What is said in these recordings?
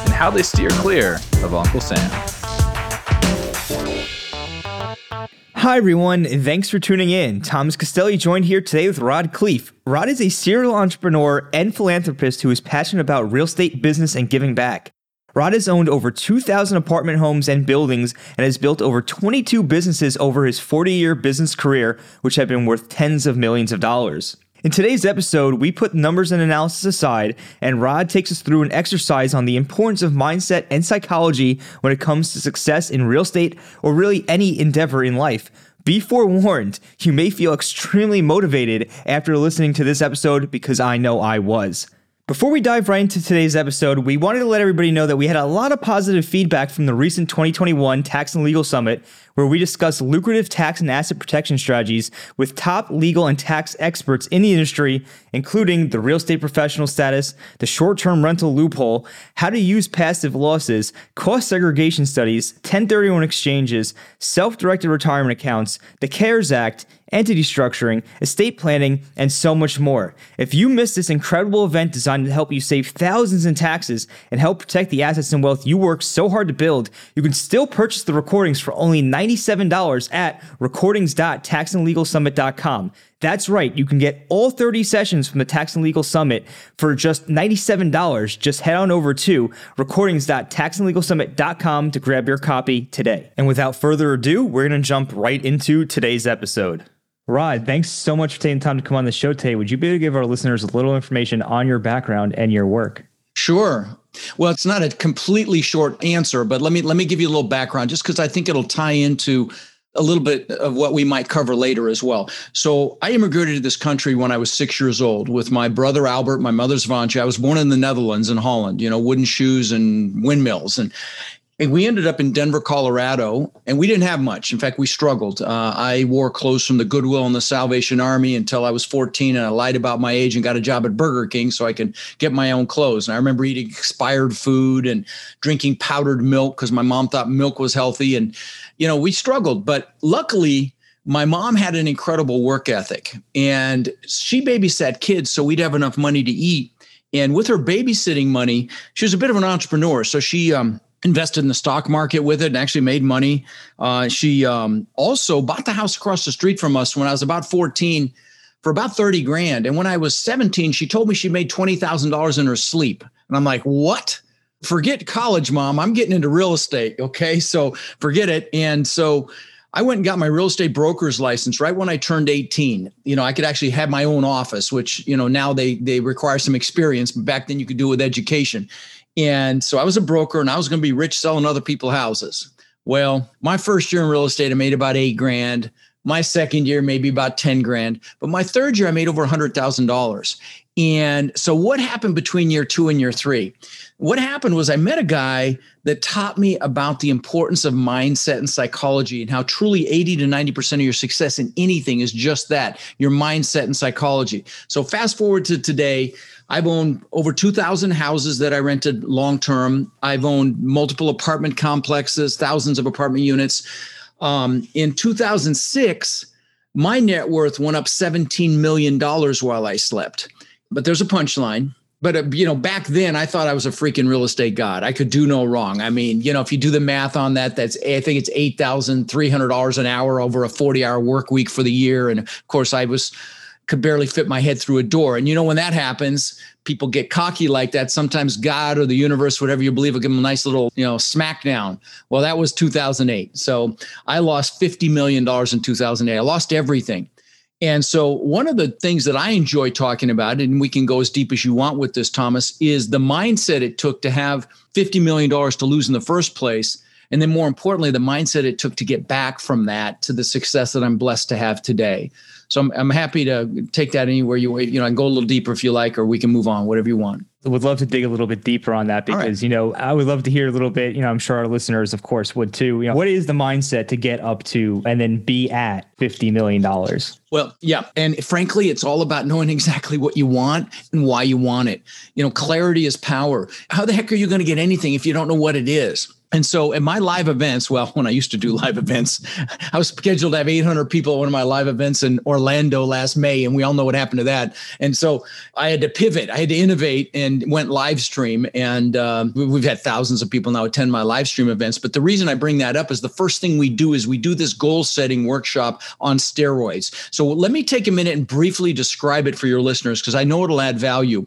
and how they steer clear of Uncle Sam. Hi, everyone. Thanks for tuning in. Thomas Castelli joined here today with Rod Khleif. Rod is a serial entrepreneur and philanthropist who is passionate about real estate business and giving back. Rod has owned over 2,000 apartment homes and buildings and has built over 22 businesses over his 40 year business career, which have been worth tens of millions of dollars. In today's episode, we put numbers and analysis aside, and Rod takes us through an exercise on the importance of mindset and psychology when it comes to success in real estate or really any endeavor in life. Be forewarned, you may feel extremely motivated after listening to this episode because I know I was. Before we dive right into today's episode, we wanted to let everybody know that we had a lot of positive feedback from the recent 2021 Tax and Legal Summit, where we discussed lucrative tax and asset protection strategies with top legal and tax experts in the industry, including the real estate professional status, the short term rental loophole, how to use passive losses, cost segregation studies, 1031 exchanges, self directed retirement accounts, the CARES Act, entity structuring, estate planning, and so much more. If you missed this incredible event designed to help you save thousands in taxes and help protect the assets and wealth you worked so hard to build, you can still purchase the recordings for only $97 at recordings.taxandlegalsummit.com. That's right, you can get all 30 sessions from the Tax and Legal Summit for just $97. Just head on over to recordings.taxandlegalsummit.com to grab your copy today. And without further ado, we're going to jump right into today's episode. Rod, thanks so much for taking time to come on the show today. Would you be able to give our listeners a little information on your background and your work? Sure. Well, it's not a completely short answer, but let me let me give you a little background just because I think it'll tie into a little bit of what we might cover later as well. So I immigrated to this country when I was six years old with my brother Albert, my mother's Svantje. I was born in the Netherlands in Holland, you know, wooden shoes and windmills. And and we ended up in Denver, Colorado, and we didn't have much. In fact, we struggled. Uh, I wore clothes from the Goodwill and the Salvation Army until I was 14, and I lied about my age and got a job at Burger King so I could get my own clothes. And I remember eating expired food and drinking powdered milk because my mom thought milk was healthy. And, you know, we struggled. But luckily, my mom had an incredible work ethic and she babysat kids so we'd have enough money to eat. And with her babysitting money, she was a bit of an entrepreneur. So she, um, invested in the stock market with it and actually made money. Uh, she um, also bought the house across the street from us when I was about 14 for about 30 grand. And when I was 17, she told me she made $20,000 in her sleep. And I'm like, what? Forget college, mom. I'm getting into real estate. Okay. So forget it. And so I went and got my real estate broker's license right when I turned 18. You know, I could actually have my own office, which, you know, now they they require some experience, but back then you could do it with education. And so I was a broker and I was going to be rich selling other people's houses. Well, my first year in real estate, I made about eight grand. My second year, maybe about 10 grand. But my third year, I made over $100,000. And so, what happened between year two and year three? What happened was I met a guy that taught me about the importance of mindset and psychology and how truly 80 to 90% of your success in anything is just that your mindset and psychology. So, fast forward to today. I've owned over 2,000 houses that I rented long term. I've owned multiple apartment complexes, thousands of apartment units. Um, in 2006, my net worth went up $17 million while I slept. But there's a punchline. But uh, you know, back then I thought I was a freaking real estate god. I could do no wrong. I mean, you know, if you do the math on that, that's I think it's eight thousand three hundred dollars an hour over a forty hour work week for the year. And of course, I was could barely fit my head through a door. And you know, when that happens, people get cocky like that. Sometimes God or the universe, whatever you believe, will give them a nice little, you know, smackdown. Well, that was 2008. So I lost $50 million in 2008. I lost everything. And so, one of the things that I enjoy talking about, and we can go as deep as you want with this, Thomas, is the mindset it took to have $50 million to lose in the first place. And then, more importantly, the mindset it took to get back from that to the success that I'm blessed to have today. So I'm, I'm happy to take that anywhere you want, you know, I can go a little deeper if you like, or we can move on, whatever you want. I would love to dig a little bit deeper on that because right. you know I would love to hear a little bit. You know, I'm sure our listeners, of course, would too. You know, what is the mindset to get up to and then be at fifty million dollars? Well, yeah, and frankly, it's all about knowing exactly what you want and why you want it. You know, clarity is power. How the heck are you going to get anything if you don't know what it is? And so at my live events, well, when I used to do live events, I was scheduled to have 800 people at one of my live events in Orlando last May, and we all know what happened to that. And so I had to pivot, I had to innovate and went live stream. And um, we've had thousands of people now attend my live stream events. But the reason I bring that up is the first thing we do is we do this goal setting workshop on steroids. So let me take a minute and briefly describe it for your listeners because I know it'll add value.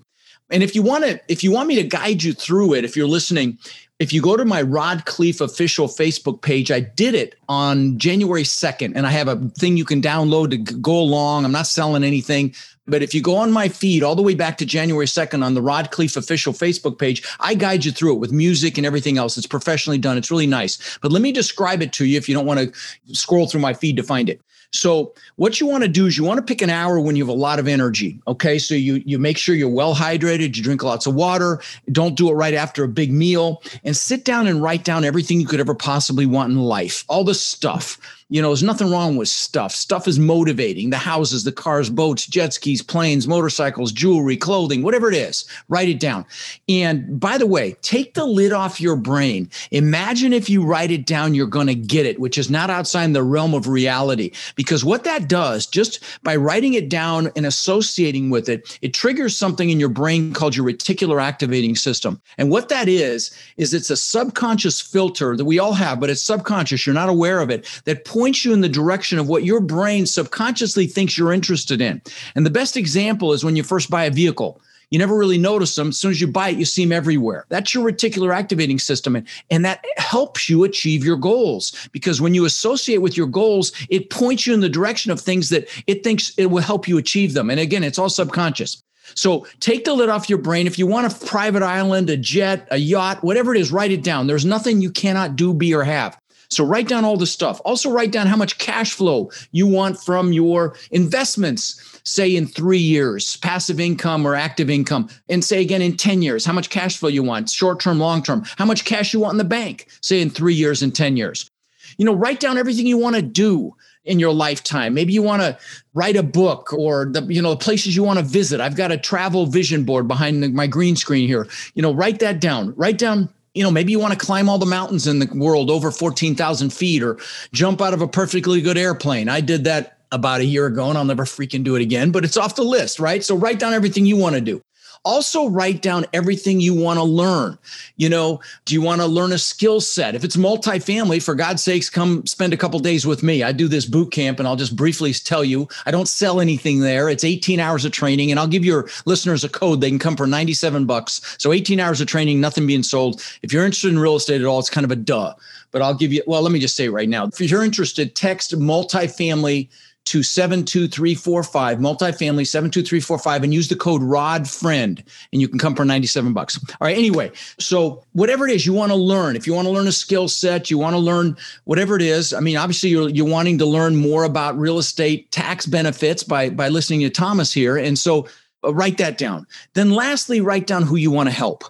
And if you want to, if you want me to guide you through it, if you're listening, if you go to my Rod Khleif official Facebook page, I did it on January 2nd, and I have a thing you can download to go along. I'm not selling anything. But if you go on my feed all the way back to January 2nd on the Rod Khleif official Facebook page, I guide you through it with music and everything else. It's professionally done. It's really nice. But let me describe it to you if you don't want to scroll through my feed to find it. So what you want to do is you want to pick an hour when you have a lot of energy. Okay. So you you make sure you're well hydrated, you drink lots of water, don't do it right after a big meal, and sit down and write down everything you could ever possibly want in life. All the stuff you know, there's nothing wrong with stuff. Stuff is motivating the houses, the cars, boats, jet skis, planes, motorcycles, jewelry, clothing, whatever it is. Write it down. And by the way, take the lid off your brain. Imagine if you write it down, you're going to get it, which is not outside the realm of reality. Because what that does, just by writing it down and associating with it, it triggers something in your brain called your reticular activating system. And what that is, is it's a subconscious filter that we all have, but it's subconscious. You're not aware of it that you in the direction of what your brain subconsciously thinks you're interested in. And the best example is when you first buy a vehicle. You never really notice them. As soon as you buy it, you see them everywhere. That's your reticular activating system. And, and that helps you achieve your goals because when you associate with your goals, it points you in the direction of things that it thinks it will help you achieve them. And again, it's all subconscious. So take the lid off your brain. If you want a private island, a jet, a yacht, whatever it is, write it down. There's nothing you cannot do, be, or have. So write down all the stuff. Also write down how much cash flow you want from your investments say in three years, passive income or active income, and say again in 10 years, how much cash flow you want, short term, long term, how much cash you want in the bank, say in three years and 10 years. You know, write down everything you want to do in your lifetime. Maybe you want to write a book or the you know the places you want to visit. I've got a travel vision board behind the, my green screen here. You know, write that down. Write down you know, maybe you want to climb all the mountains in the world over 14,000 feet or jump out of a perfectly good airplane. I did that about a year ago and I'll never freaking do it again, but it's off the list, right? So write down everything you want to do. Also, write down everything you want to learn. You know, do you want to learn a skill set? If it's multifamily, for God's sakes, come spend a couple days with me. I do this boot camp, and I'll just briefly tell you I don't sell anything there. It's 18 hours of training, and I'll give your listeners a code. They can come for 97 bucks. So 18 hours of training, nothing being sold. If you're interested in real estate at all, it's kind of a duh. But I'll give you, well, let me just say right now if you're interested, text multifamily to 72345 multifamily 72345 and use the code rod friend and you can come for 97 bucks. All right anyway so whatever it is you want to learn if you want to learn a skill set you want to learn whatever it is i mean obviously you're, you're wanting to learn more about real estate tax benefits by by listening to thomas here and so uh, write that down. Then lastly write down who you want to help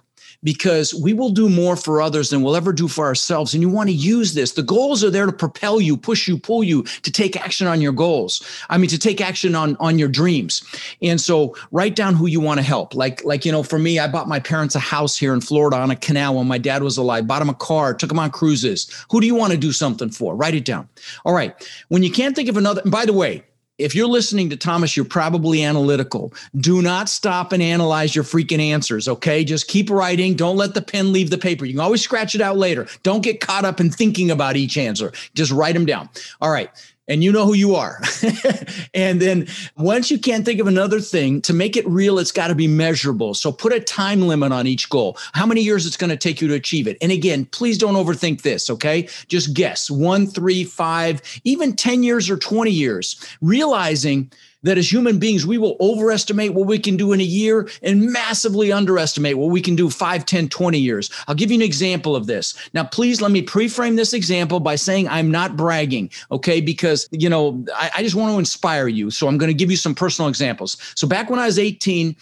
because we will do more for others than we'll ever do for ourselves. And you want to use this. The goals are there to propel you, push you, pull you to take action on your goals. I mean, to take action on, on your dreams. And so write down who you want to help. Like, like, you know, for me, I bought my parents a house here in Florida on a canal when my dad was alive, bought him a car, took him on cruises. Who do you want to do something for? Write it down. All right. When you can't think of another, by the way, if you're listening to Thomas, you're probably analytical. Do not stop and analyze your freaking answers, okay? Just keep writing. Don't let the pen leave the paper. You can always scratch it out later. Don't get caught up in thinking about each answer. Just write them down. All right and you know who you are. and then once you can't think of another thing, to make it real, it's got to be measurable. So put a time limit on each goal, how many years it's going to take you to achieve it. And again, please don't overthink this, okay? Just guess one, three, five, even 10 years or 20 years, realizing that as human beings, we will overestimate what we can do in a year and massively underestimate what we can do 5, 10, 20 years. I'll give you an example of this. Now, please let me pre-frame this example by saying I'm not bragging, okay? Because, you know, I, I just want to inspire you. So I'm going to give you some personal examples. So back when I was 18,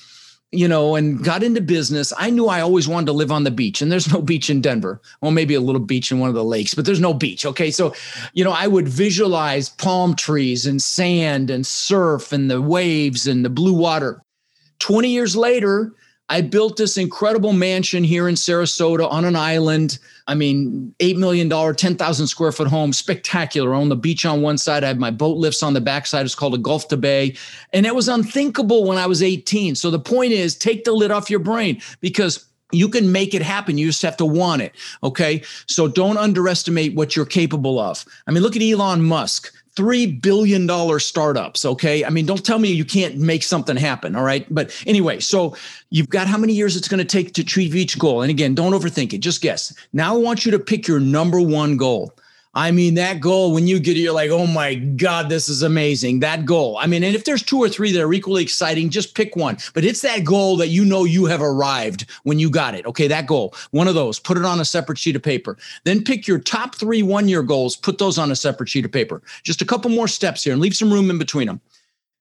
you know, and got into business, I knew I always wanted to live on the beach. And there's no beach in Denver. Well, maybe a little beach in one of the lakes, but there's no beach. Okay. So, you know, I would visualize palm trees and sand and surf and the waves and the blue water. 20 years later, I built this incredible mansion here in Sarasota on an island. I mean, $8 million, 10,000 square foot home, spectacular. On the beach on one side, I had my boat lifts on the backside. It's called a Gulf to Bay. And it was unthinkable when I was 18. So the point is, take the lid off your brain because you can make it happen. You just have to want it. Okay. So don't underestimate what you're capable of. I mean, look at Elon Musk three billion dollar startups. Okay, I mean, don't tell me you can't make something happen. All right, but anyway, so you've got how many years it's going to take to achieve each goal, and again, don't overthink it. Just guess. Now I want you to pick your number one goal. I mean, that goal, when you get it, you're like, oh my God, this is amazing. That goal. I mean, and if there's two or three that are equally exciting, just pick one. But it's that goal that you know you have arrived when you got it. Okay, that goal, one of those, put it on a separate sheet of paper. Then pick your top three one year goals, put those on a separate sheet of paper. Just a couple more steps here and leave some room in between them.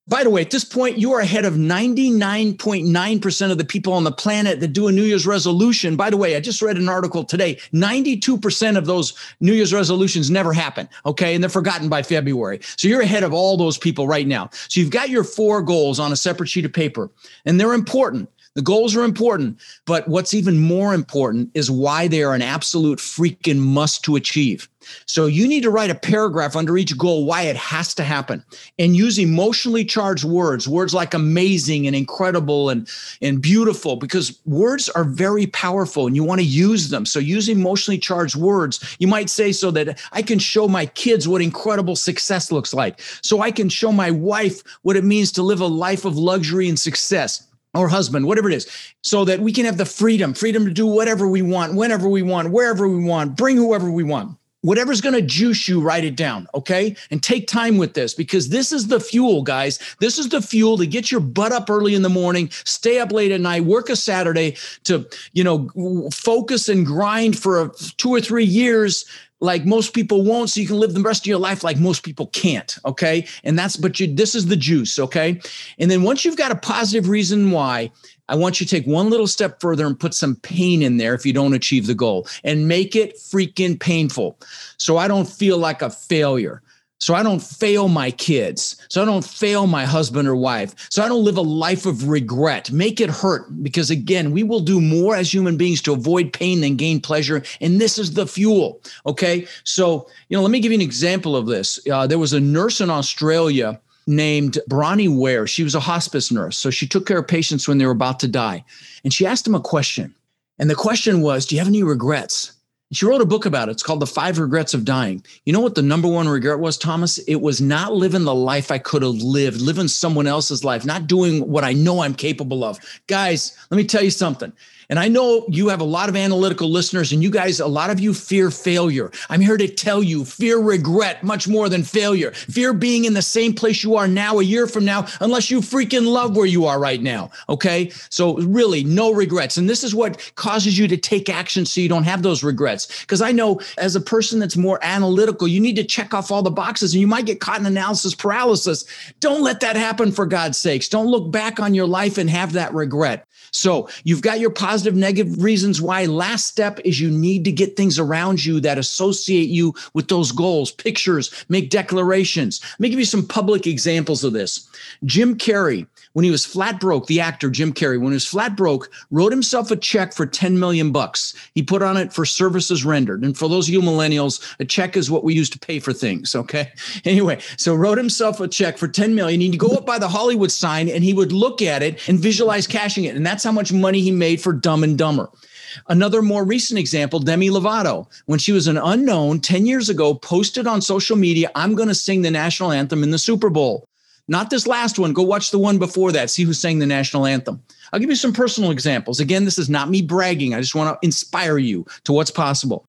By the way, at this point, you are ahead of 99.9% of the people on the planet that do a New Year's resolution. By the way, I just read an article today 92% of those New Year's resolutions never happen. Okay. And they're forgotten by February. So you're ahead of all those people right now. So you've got your four goals on a separate sheet of paper, and they're important. The goals are important, but what's even more important is why they are an absolute freaking must to achieve. So you need to write a paragraph under each goal why it has to happen and use emotionally charged words, words like amazing and incredible and, and beautiful, because words are very powerful and you want to use them. So use emotionally charged words. You might say so that I can show my kids what incredible success looks like. So I can show my wife what it means to live a life of luxury and success or husband, whatever it is, so that we can have the freedom, freedom to do whatever we want, whenever we want, wherever we want, bring whoever we want. Whatever's going to juice you, write it down, okay? And take time with this because this is the fuel, guys. This is the fuel to get your butt up early in the morning, stay up late at night, work a Saturday to, you know, focus and grind for two or three years like most people won't so you can live the rest of your life like most people can't okay and that's but you this is the juice okay and then once you've got a positive reason why i want you to take one little step further and put some pain in there if you don't achieve the goal and make it freaking painful so i don't feel like a failure so I don't fail my kids. So I don't fail my husband or wife. So I don't live a life of regret. Make it hurt because, again, we will do more as human beings to avoid pain than gain pleasure. And this is the fuel. Okay. So, you know, let me give you an example of this. Uh, there was a nurse in Australia named Bronnie Ware. She was a hospice nurse. So she took care of patients when they were about to die. And she asked them a question. And the question was Do you have any regrets? She wrote a book about it. It's called The Five Regrets of Dying. You know what the number one regret was, Thomas? It was not living the life I could have lived, living someone else's life, not doing what I know I'm capable of. Guys, let me tell you something. And I know you have a lot of analytical listeners, and you guys, a lot of you fear failure. I'm here to tell you fear regret much more than failure. Fear being in the same place you are now a year from now, unless you freaking love where you are right now. Okay. So, really, no regrets. And this is what causes you to take action so you don't have those regrets. Because I know as a person that's more analytical, you need to check off all the boxes and you might get caught in analysis paralysis. Don't let that happen for God's sakes. Don't look back on your life and have that regret. So you've got your positive, negative reasons why. Last step is you need to get things around you that associate you with those goals, pictures, make declarations. Let me give you some public examples of this. Jim Carrey when he was flat broke, the actor Jim Carrey, when he was flat broke, wrote himself a check for 10 million bucks. He put on it for services rendered. And for those of you millennials, a check is what we use to pay for things. Okay. Anyway, so wrote himself a check for 10 million. He'd go up by the Hollywood sign and he would look at it and visualize cashing it. And that's how much money he made for Dumb and Dumber. Another more recent example, Demi Lovato, when she was an unknown 10 years ago, posted on social media, I'm going to sing the national anthem in the Super Bowl. Not this last one. Go watch the one before that. See who sang the national anthem. I'll give you some personal examples. Again, this is not me bragging. I just want to inspire you to what's possible.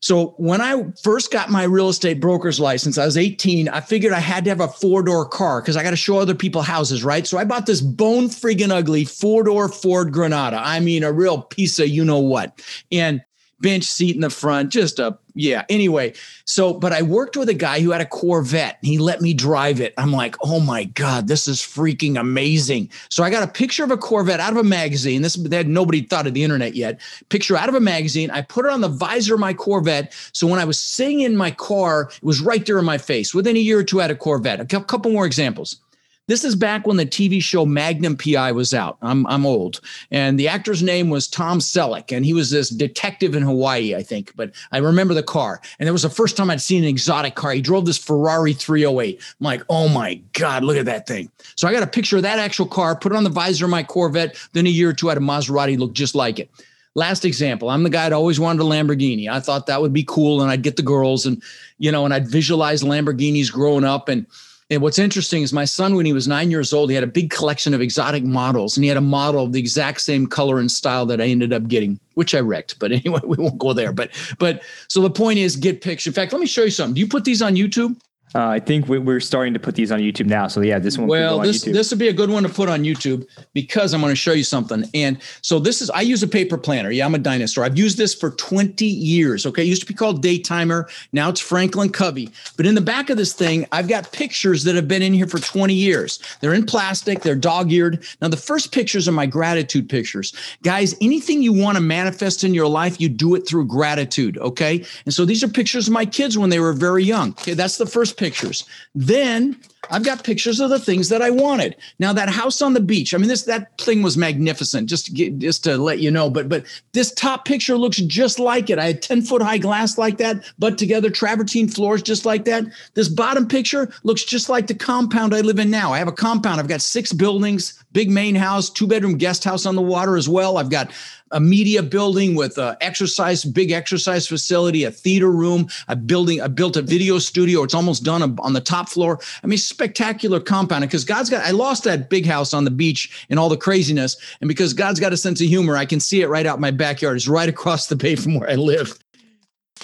So when I first got my real estate broker's license, I was 18. I figured I had to have a four door car because I got to show other people houses, right? So I bought this bone friggin' ugly four door Ford Granada. I mean, a real piece of you know what. And bench seat in the front, just a yeah. Anyway, so but I worked with a guy who had a Corvette. He let me drive it. I'm like, oh my god, this is freaking amazing. So I got a picture of a Corvette out of a magazine. This they had nobody thought of the internet yet. Picture out of a magazine. I put it on the visor of my Corvette. So when I was sitting in my car, it was right there in my face. Within a year or two, I had a Corvette. A couple more examples. This is back when the TV show Magnum PI was out. I'm, I'm old. And the actor's name was Tom Selleck. And he was this detective in Hawaii, I think. But I remember the car. And it was the first time I'd seen an exotic car. He drove this Ferrari 308. I'm like, oh my God, look at that thing. So I got a picture of that actual car, put it on the visor of my Corvette. Then a year or two, I had a Maserati look just like it. Last example, I'm the guy that always wanted a Lamborghini. I thought that would be cool and I'd get the girls and, you know, and I'd visualize Lamborghinis growing up. And and what's interesting is my son, when he was nine years old, he had a big collection of exotic models, and he had a model of the exact same color and style that I ended up getting, which I wrecked. But anyway, we won't go there. But but so the point is, get pictures. In fact, let me show you something. Do you put these on YouTube? Uh, I think we're starting to put these on YouTube now. So yeah, this one. Well, this this would be a good one to put on YouTube because I'm going to show you something. And so this is I use a paper planner. Yeah, I'm a dinosaur. I've used this for 20 years. Okay, it used to be called Daytimer. Now it's Franklin Covey. But in the back of this thing, I've got pictures that have been in here for 20 years. They're in plastic. They're dog-eared. Now the first pictures are my gratitude pictures, guys. Anything you want to manifest in your life, you do it through gratitude. Okay, and so these are pictures of my kids when they were very young. Okay, that's the first picture pictures. Then I've got pictures of the things that I wanted. Now that house on the beach, I mean this that thing was magnificent. Just to get, just to let you know, but but this top picture looks just like it. I had 10 foot high glass like that, but together travertine floors just like that. This bottom picture looks just like the compound I live in now. I have a compound. I've got six buildings, big main house, two bedroom guest house on the water as well. I've got a media building with a exercise, big exercise facility, a theater room, a building. I built a video studio. It's almost done on the top floor. I mean, spectacular compound. Because God's got, I lost that big house on the beach and all the craziness. And because God's got a sense of humor, I can see it right out my backyard. It's right across the bay from where I live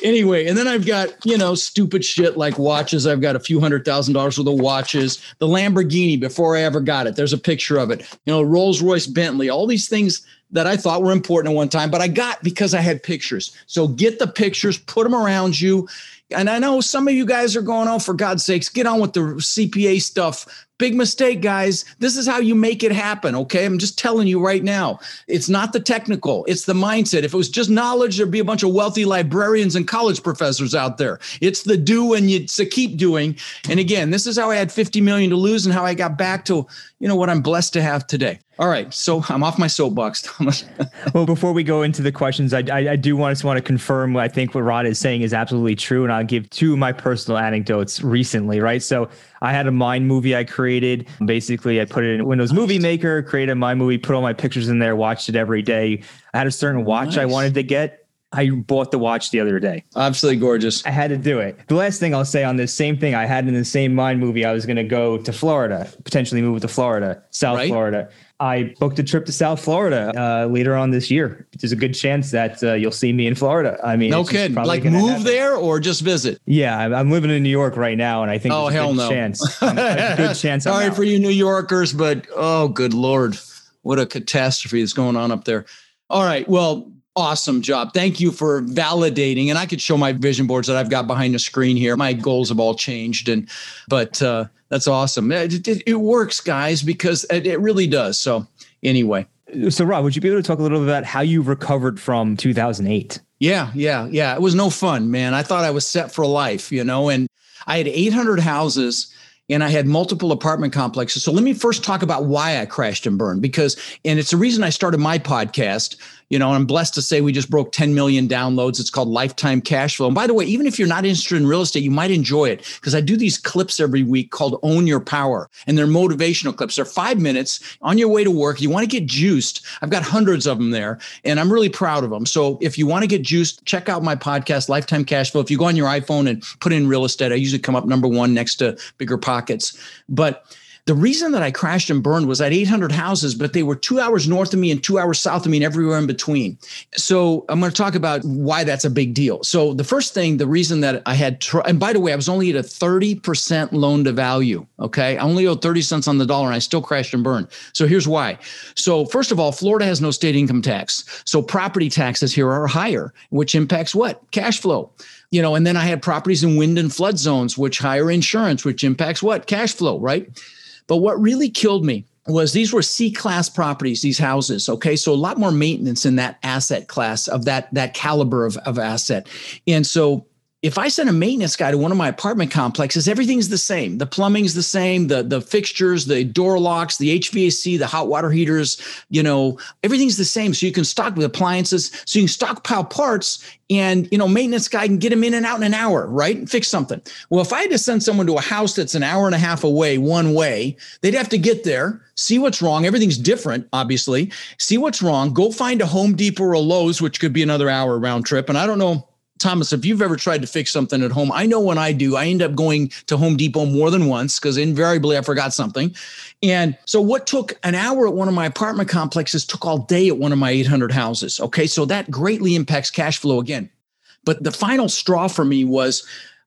anyway, and then I've got, you know, stupid shit like watches. I've got a few hundred thousand dollars worth of watches. The Lamborghini before I ever got it. There's a picture of it. You know, Rolls Royce Bentley, all these things that I thought were important at one time, but I got because I had pictures. So get the pictures, put them around you. And I know some of you guys are going, oh, for God's sakes, get on with the CPA stuff. Big mistake, guys. This is how you make it happen. Okay. I'm just telling you right now. It's not the technical, it's the mindset. If it was just knowledge, there'd be a bunch of wealthy librarians and college professors out there. It's the do and you to keep doing. And again, this is how I had 50 million to lose and how I got back to, you know, what I'm blessed to have today. All right, so I'm off my soapbox, Thomas. well, before we go into the questions, I, I, I, do want to want to confirm. I think what Rod is saying is absolutely true, and I'll give two of my personal anecdotes recently. Right, so I had a mind movie I created. Basically, I put it in Windows Movie Maker, created my movie, put all my pictures in there, watched it every day. I had a certain watch nice. I wanted to get. I bought the watch the other day. Absolutely gorgeous. I had to do it. The last thing I'll say on this same thing, I had in the same mind movie, I was going to go to Florida, potentially move to Florida, South right? Florida. I booked a trip to South Florida uh, later on this year. There's a good chance that uh, you'll see me in Florida. I mean, no kidding. Like move happen. there or just visit? Yeah, I'm living in New York right now, and I think oh hell no, chance. a good chance. Sorry for you New Yorkers, but oh good lord, what a catastrophe is going on up there. All right, well, awesome job. Thank you for validating. And I could show my vision boards that I've got behind the screen here. My goals have all changed, and but. uh that's awesome. It, it, it works, guys, because it, it really does. So, anyway. So, Rob, would you be able to talk a little bit about how you recovered from 2008? Yeah, yeah, yeah. It was no fun, man. I thought I was set for life, you know, and I had 800 houses and I had multiple apartment complexes. So let me first talk about why I crashed and burned because, and it's the reason I started my podcast you know, I'm blessed to say we just broke 10 million downloads. It's called Lifetime Cash Flow. And by the way, even if you're not interested in real estate, you might enjoy it because I do these clips every week called Own Your Power. And they're motivational clips. They're five minutes on your way to work. You want to get juiced. I've got hundreds of them there, and I'm really proud of them. So if you want to get juiced, check out my podcast, Lifetime Cash Flow. If you go on your iPhone and put in real estate, I usually come up number one next to Bigger Pockets. But The reason that I crashed and burned was at 800 houses, but they were two hours north of me and two hours south of me and everywhere in between. So I'm going to talk about why that's a big deal. So the first thing, the reason that I had, tr- and by the way, I was only at a 30% loan to value. Okay. I only owed 30 cents on the dollar and I still crashed and burned. So here's why. So first of all, Florida has no state income tax. So property taxes here are higher, which impacts what? Cash flow you know, and then I had properties in wind and flood zones, which higher insurance, which impacts what? Cash flow, right? But what really killed me was these were C class properties, these houses. Okay. So a lot more maintenance in that asset class of that, that caliber of, of asset. And so if I send a maintenance guy to one of my apartment complexes, everything's the same. The plumbing's the same, the the fixtures, the door locks, the HVAC, the hot water heaters, you know, everything's the same. So you can stock with appliances, so you can stockpile parts and you know, maintenance guy can get them in and out in an hour, right? And fix something. Well, if I had to send someone to a house that's an hour and a half away one way, they'd have to get there, see what's wrong. Everything's different, obviously. See what's wrong, go find a Home Depot or a Lowe's, which could be another hour round trip. And I don't know Thomas, if you've ever tried to fix something at home, I know when I do, I end up going to Home Depot more than once because invariably I forgot something. And so, what took an hour at one of my apartment complexes took all day at one of my 800 houses. Okay. So, that greatly impacts cash flow again. But the final straw for me was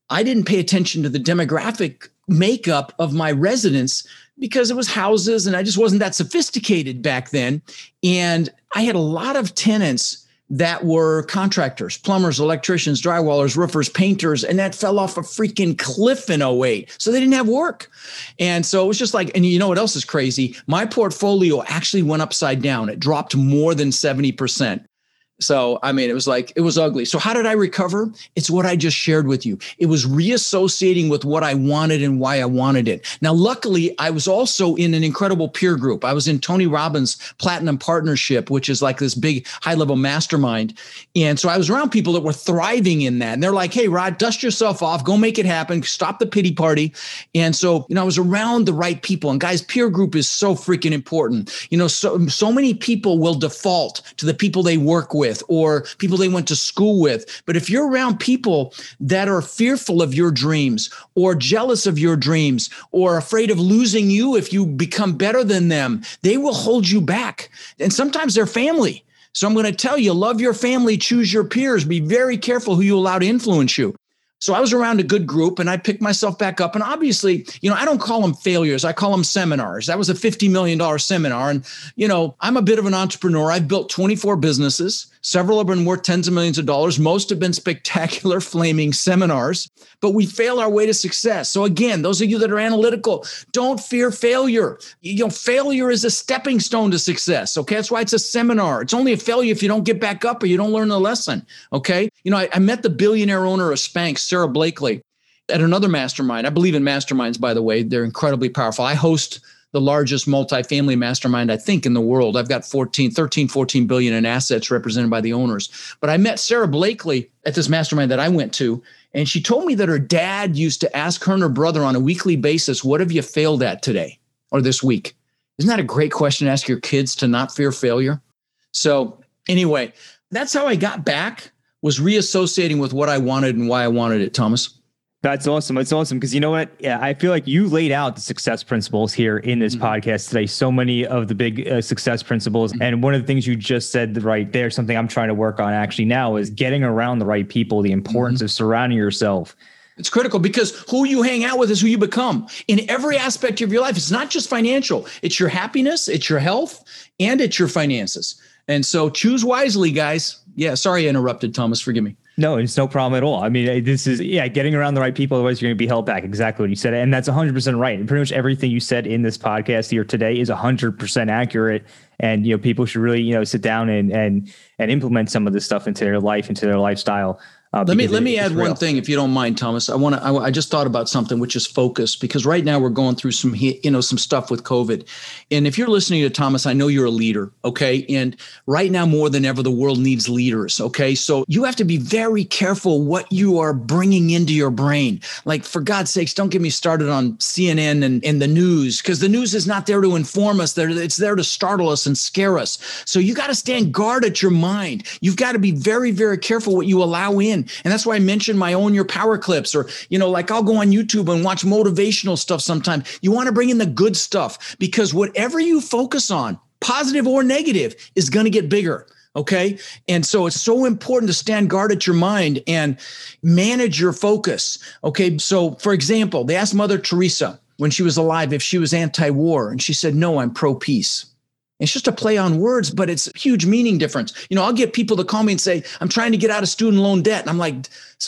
I didn't pay attention to the demographic makeup of my residents because it was houses and I just wasn't that sophisticated back then. And I had a lot of tenants that were contractors, plumbers, electricians, drywallers, roofers, painters, and that fell off a freaking cliff in 08. So they didn't have work. And so it was just like, and you know what else is crazy? My portfolio actually went upside down. It dropped more than 70%. So, I mean, it was like, it was ugly. So, how did I recover? It's what I just shared with you. It was reassociating with what I wanted and why I wanted it. Now, luckily, I was also in an incredible peer group. I was in Tony Robbins Platinum Partnership, which is like this big high level mastermind. And so I was around people that were thriving in that. And they're like, hey, Rod, dust yourself off, go make it happen, stop the pity party. And so, you know, I was around the right people. And guys, peer group is so freaking important. You know, so, so many people will default to the people they work with with or people they went to school with. But if you're around people that are fearful of your dreams or jealous of your dreams or afraid of losing you if you become better than them, they will hold you back. And sometimes they're family. So I'm going to tell you love your family, choose your peers, be very careful who you allow to influence you. So I was around a good group and I picked myself back up. And obviously, you know, I don't call them failures. I call them seminars. That was a $50 million seminar. And, you know, I'm a bit of an entrepreneur. I've built 24 businesses. Several have been worth tens of millions of dollars. Most have been spectacular, flaming seminars, but we fail our way to success. So again, those of you that are analytical, don't fear failure. You know, failure is a stepping stone to success. Okay. That's why it's a seminar. It's only a failure if you don't get back up or you don't learn the lesson. Okay. You know, I, I met the billionaire owner of Spanx, Sara Blakely, at another mastermind. I believe in masterminds, by the way. They're incredibly powerful. I host the largest multifamily mastermind, I think, in the world. I've got 14, 13, 14 billion in assets represented by the owners. But I met Sara Blakely at this mastermind that I went to, and she told me that her dad used to ask her and her brother on a weekly basis, What have you failed at today or this week? Isn't that a great question to ask your kids to not fear failure? So, anyway, that's how I got back was reassociating with what I wanted and why I wanted it, Thomas. That's awesome. That's awesome because you know what? Yeah, I feel like you laid out the success principles here in this mm-hmm. podcast today. So many of the big uh, success principles, mm-hmm. and one of the things you just said right there, something I'm trying to work on actually now is getting around the right people. The importance mm-hmm. of surrounding yourself. It's critical because who you hang out with is who you become in every aspect of your life. It's not just financial; it's your happiness, it's your health, and it's your finances. And so, choose wisely, guys. Yeah, sorry I interrupted, Thomas. Forgive me. No, it's no problem at all. I mean, this is yeah, getting around the right people. Otherwise, you're going to be held back. Exactly what you said, and that's 100 percent right. And pretty much everything you said in this podcast here today is 100 percent accurate. And you know, people should really you know sit down and and and implement some of this stuff into their life, into their lifestyle. Uh, let me let me add real. one thing, if you don't mind, Thomas. I want to. I, I, just thought about something which is focus because right now we're going through some you know some stuff with COVID, and if you're listening to Thomas, I know you're a leader, okay? And right now more than ever, the world needs leaders, okay? So you have to be very careful what you are bringing into your brain. Like for God's sakes, don't get me started on CNN and, and the news because the news is not there to inform us. There, it's there to startle us and scare us. So you got to stand guard at your mind. You've got to be very very careful what you allow in And that's why I mentioned my own your power clips or, you know, like I'll go on YouTube and watch motivational stuff sometimes. You want to bring in the good stuff because whatever you focus on, positive or negative, is going to get bigger. Okay. And so it's so important to stand guard at your mind and manage your focus. Okay. So, for example, they asked Mother Teresa when she was alive if she was anti war, and she said, No, I'm pro peace. It's just a play on words, but it's a huge meaning difference. You know, I'll get people to call me and say, I'm trying to get out of student loan debt. And I'm like,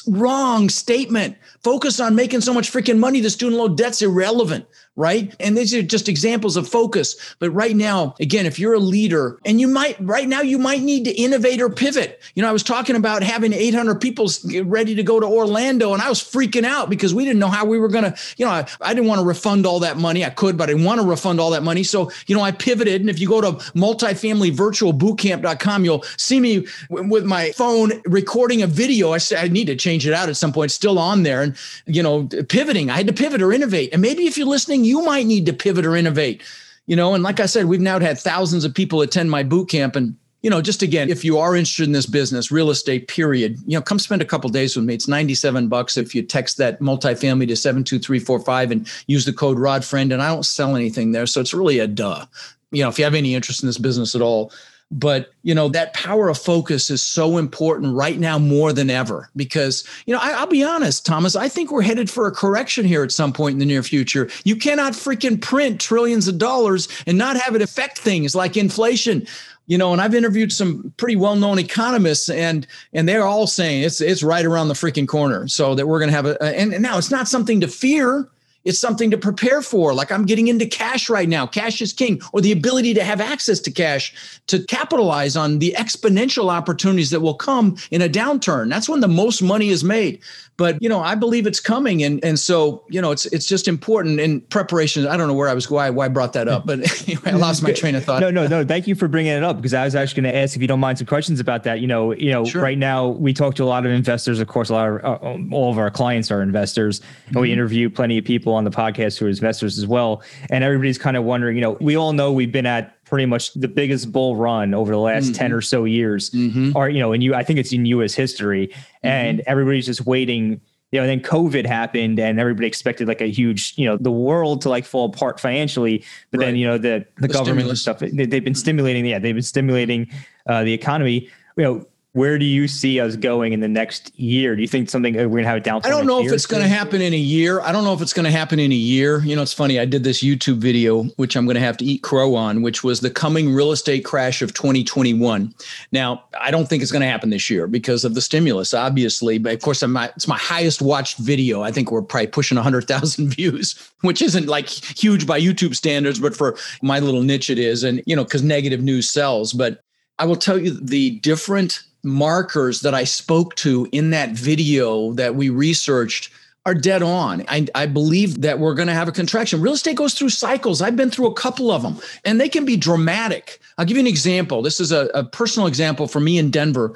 wrong statement. Focus on making so much freaking money. The student loan debt's irrelevant right? And these are just examples of focus. But right now, again, if you're a leader and you might, right now, you might need to innovate or pivot. You know, I was talking about having 800 people ready to go to Orlando and I was freaking out because we didn't know how we were going to, you know, I, I, didn't want to refund all that money. I could, but I want to refund all that money. So, you know, I pivoted. And if you go to multifamilyvirtualbootcamp.com, you'll see me with my phone recording a video. I said, I need to change it out at some point, it's still on there. And, you know, pivoting, I had to pivot or innovate. And maybe if you're listening, you might need to pivot or innovate. You know, and like I said, we've now had thousands of people attend my boot camp and you know, just again, if you are interested in this business, real estate, period, you know, come spend a couple days with me. It's 97 bucks if you text that multifamily to 72345 and use the code RODFriend. And I don't sell anything there. So it's really a duh. You know, if you have any interest in this business at all, but you know that power of focus is so important right now more than ever because you know I, will be honest thomas i think we're headed for a correction here at some point in the near future. You cannot freaking print trillions of dollars and not have it affect things like inflation. You know and i've interviewed some pretty well-known economists and and they're all saying it's it's right around the freaking corner. So that we're going to have a and, and now it's not something to fear it's something to prepare for. Like I'm getting into cash right now. Cash is king, or the ability to have access to cash to capitalize on the exponential opportunities that will come in a downturn. That's when the most money is made. But you know, I believe it's coming, and and so you know, it's it's just important in preparation. I don't know where I was why why I brought that up, but anyway, I lost my train of thought. No, no, no. Thank you for bringing it up because I was actually going to ask if you don't mind some questions about that. You know, you know, sure. right now we talk to a lot of investors. Of course, a lot of uh, all of our clients are investors, and mm-hmm. we interview plenty of people on the podcast who are investors as well. And everybody's kind of wondering. You know, we all know we've been at pretty much the biggest bull run over the last mm-hmm. 10 or so years mm-hmm. or you know and you i think it's in us history mm-hmm. and everybody's just waiting you know and then covid happened and everybody expected like a huge you know the world to like fall apart financially but right. then you know the the, the government and stuff they, have been stimulating yeah they've been stimulating uh, the economy you know where do you see us going in the next year? Do you think something uh, we're gonna have a downturn? I don't know if it's going to happen in a year. I don't know if it's going to happen in a year. You know, it's funny. I did this YouTube video, which I'm going to have to eat crow on, which was the coming real estate crash of 2021. Now, I don't think it's going to happen this year because of the stimulus, obviously. But of course, I'm my, it's my highest watched video. I think we're probably pushing 100,000 views, which isn't like huge by YouTube standards, but for my little niche, it is. And you know, because negative news sells. But I will tell you the different markers that I spoke to in that video that we researched are dead on. I, I believe that we're going to have a contraction. Real estate goes through cycles. I've been through a couple of them, and they can be dramatic. I'll give you an example. This is a, a personal example for me in Denver.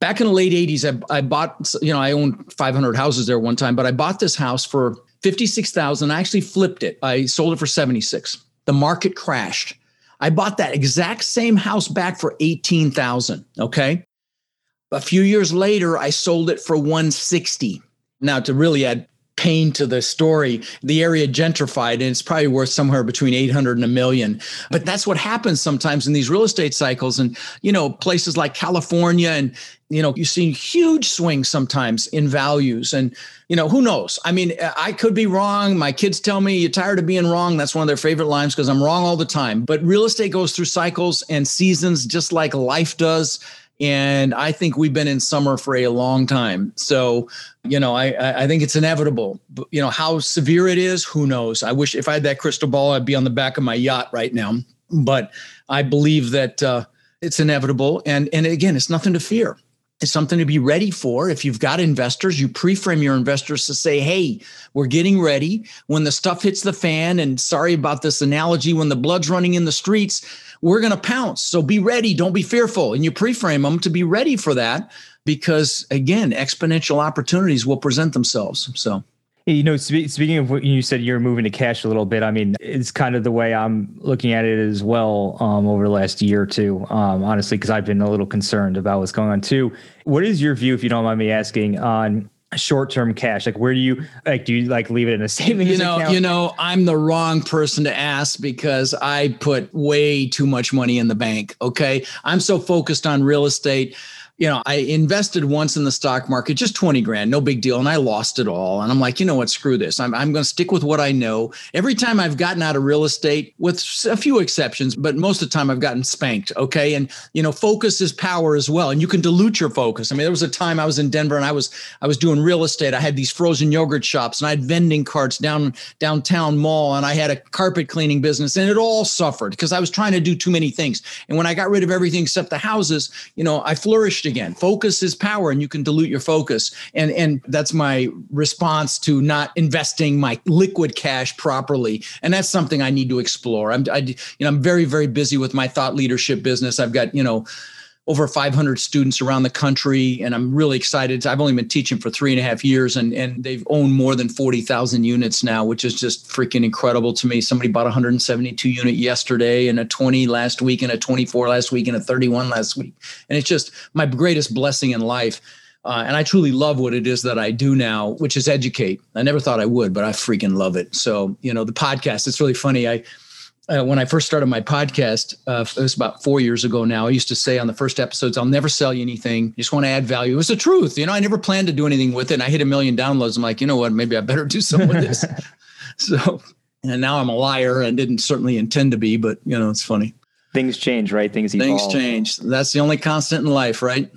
Back in the late 80s, I, I bought, you know, I owned 500 houses there one time, but I bought this house for 56,000. I actually flipped it. I sold it for 76. The market crashed. I bought that exact same house back for 18,000. Okay. A few years later, I sold it for 160. Now, to really add pain to the story, the area gentrified and it's probably worth somewhere between 800 and a million. But that's what happens sometimes in these real estate cycles. And, you know, places like California and, you know, you see huge swings sometimes in values. And, you know, who knows? I mean, I could be wrong. My kids tell me you're tired of being wrong. That's one of their favorite lines because I'm wrong all the time. But real estate goes through cycles and seasons just like life does and I think we've been in summer for a long time. So, you know, I I think it's inevitable. But, you know, how severe it is, who knows? I wish if I had that crystal ball, I'd be on the back of my yacht right now. But I believe that uh, it's inevitable, and and again, it's nothing to fear. It's something to be ready for. If you've got investors, you pre-frame your investors to say, "Hey, we're getting ready. When the stuff hits the fan, and sorry about this analogy, when the blood's running in the streets." we're going to pounce. So be ready. Don't be fearful. And you pre-frame them to be ready for that because again, exponential opportunities will present themselves. So You know, spe- speaking of what you said, you're moving to cash a little bit. I mean, it's kind of the way I'm looking at it as well um, over the last year or two, um, honestly, because I've been a little concerned about what's going on too. What is your view, if you don't mind me asking, on short-term cash? Like, where do you like? Do you like leave it in a savings you know, account? You know, I'm the wrong person to ask because I put way too much money in the bank. Okay, I'm so focused on real estate you know, I invested once in the stock market, just 20 grand, no big deal. And I lost it all. And I'm like, you know what, screw this. I'm, I'm going to stick with what I know. Every time I've gotten out of real estate, with a few exceptions, but most of the time I've gotten spanked. Okay. And, you know, focus is power as well. And you can dilute your focus. I mean, there was a time I was in Denver and I was, I was doing real estate. I had these frozen yogurt shops and I had vending carts down downtown mall and I had a carpet cleaning business and it all suffered because I was trying to do too many things. And when I got rid of everything except the houses, you know, I flourished again. Focus is power, and you can dilute your focus. And and that's my response to not investing my liquid cash properly. And that's something I need to explore. I'm I, you know I'm very very busy with my thought leadership business. I've got you know over 500 students around the country, and I'm really excited. I've only been teaching for three and a half years, and and they've owned more than 40,000 units now, which is just freaking incredible to me. Somebody bought 172 unit yesterday, and a 20 last week, and a 24 last week, and a 31 last week, and it's just my greatest blessing in life. Uh, and I truly love what it is that I do now, which is educate. I never thought I would, but I freaking love it. So, you know, the podcast, it's really funny. I, uh, when I first started my podcast, uh, it was about four years ago now. I used to say on the first episodes, I'll never sell you anything. just want to add value. It was the truth. You know, I never planned to do anything with it. And I hit a million downloads. I'm like, you know what? Maybe I better do some with this. so, and now I'm a liar and didn't certainly intend to be, but you know, it's funny. Things change, right? Things evolve. Things change. That's the only constant in life, right?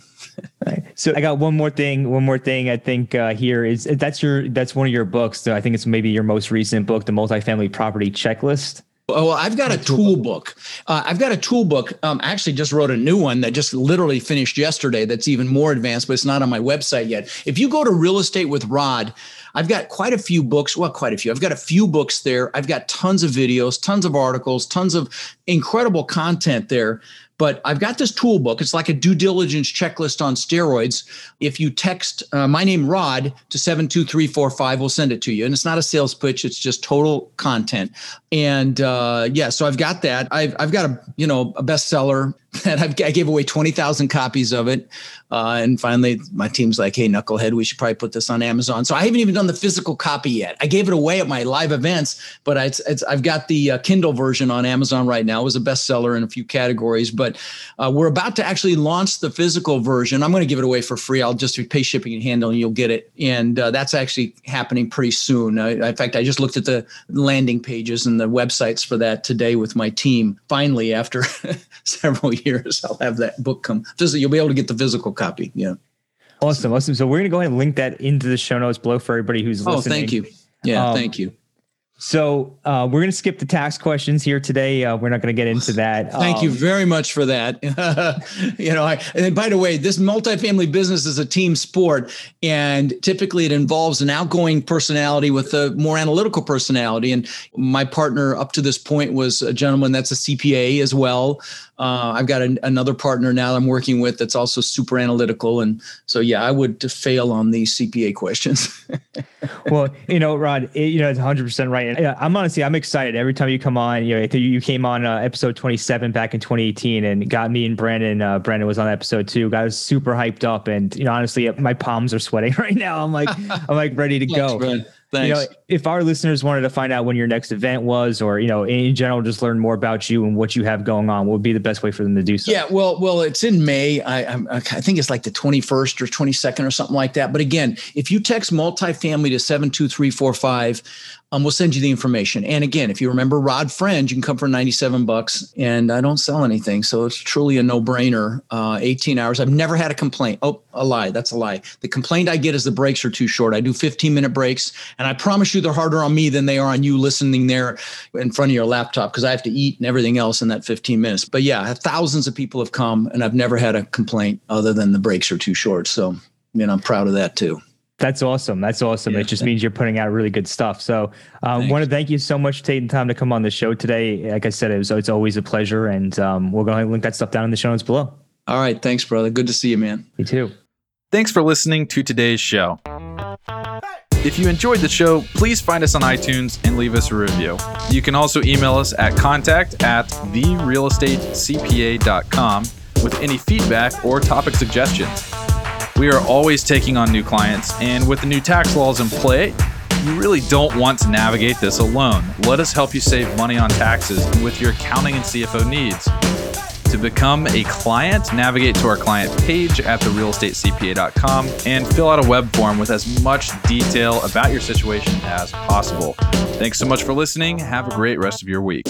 Right. So I got one more thing. One more thing. I think uh, here is that's your that's one of your books. So I think it's maybe your most recent book, the multifamily property checklist. Oh, well, I've got a tool book. Uh, I've got a tool book. Um, actually, just wrote a new one that just literally finished yesterday. That's even more advanced, but it's not on my website yet. If you go to Real Estate with Rod, I've got quite a few books. Well, quite a few. I've got a few books there. I've got tons of videos, tons of articles, tons of incredible content there. But I've got this tool book. It's like a due diligence checklist on steroids. If you text uh, my name Rod to 72345, we'll send it to you. And it's not a sales pitch, it's just total content. And uh, yeah, so I've got that. I've, I've got a, you know, a bestseller that I've, i gave away 20,000 copies of it. Uh, and finally, my team's like, hey, Knucklehead, we should probably put this on Amazon. So I haven't even done the physical copy yet. I gave it away at my live events, but it's, I've got the uh, Kindle version on Amazon right now. It was a bestseller in a few categories, but uh, we're about to actually launch the physical version. I'm going to give it away for free. I'll just pay shipping and handling, and you'll get it. And uh, that's actually happening pretty soon. in fact, I just looked at the landing pages and the websites for that today with my team. Finally, after several years, I'll have that book come. Just You'll be able to get the physical copy. Yeah. Awesome. Awesome. So we're going to go ahead and link that into the show notes below for everybody who's listening. Oh, thank you. Yeah. Um, thank you. So uh, we're going to skip the tax questions here today. Uh, we're not going to get into that. Thank um, you very much for that. you know, I, and by the way, this multifamily business is a team sport, and typically it involves an outgoing personality with a more analytical personality. And my partner up to this point was a gentleman that's a CPA as well. Uh, I've got an, another partner now I'm working with that's also super analytical, and so yeah, I would fail on these CPA questions. well, you know, Rod, it, you know, it's 100 percent right. And I'm honestly, I'm excited every time you come on. You know, you came on uh, episode 27 back in 2018, and got me and Brandon. Uh, Brandon was on episode two. Got us super hyped up, and you know, honestly, my palms are sweating right now. I'm like, I'm like ready to go. Thanks. You know, if our listeners wanted to find out when your next event was, or you know, in general, just learn more about you and what you have going on, what would be the best way for them to do so? Yeah, well, well, it's in May. I, I, I think it's like the 21st or 22nd or something like that. But again, if you text multifamily to seven two three four five, um, we'll send you the information. And again, if you remember Rod Friend, you can come for 97 bucks and I don't sell anything. So it's truly a no brainer. Uh, 18 hours. I've never had a complaint. Oh, a lie. That's a lie. The complaint I get is the breaks are too short. I do 15 minute breaks and I promise you they're harder on me than they are on you listening there in front of your laptop because I have to eat and everything else in that 15 minutes. But yeah, thousands of people have come and I've never had a complaint other than the breaks are too short. So, you know, I'm proud of that too. That's awesome. That's awesome. Yeah, it just means you're putting out really good stuff. So, I um, want to thank you so much for taking time to come on the show today. Like I said, it was, it's always a pleasure, and um, we'll go ahead and link that stuff down in the show notes below. All right. Thanks, brother. Good to see you, man. You too. Thanks for listening to today's show. If you enjoyed the show, please find us on iTunes and leave us a review. You can also email us at contact at therealestatecpa.com with any feedback or topic suggestions. We are always taking on new clients, and with the new tax laws in play, you really don't want to navigate this alone. Let us help you save money on taxes and with your accounting and CFO needs. To become a client, navigate to our client page at therealestatecpa.com and fill out a web form with as much detail about your situation as possible. Thanks so much for listening. Have a great rest of your week.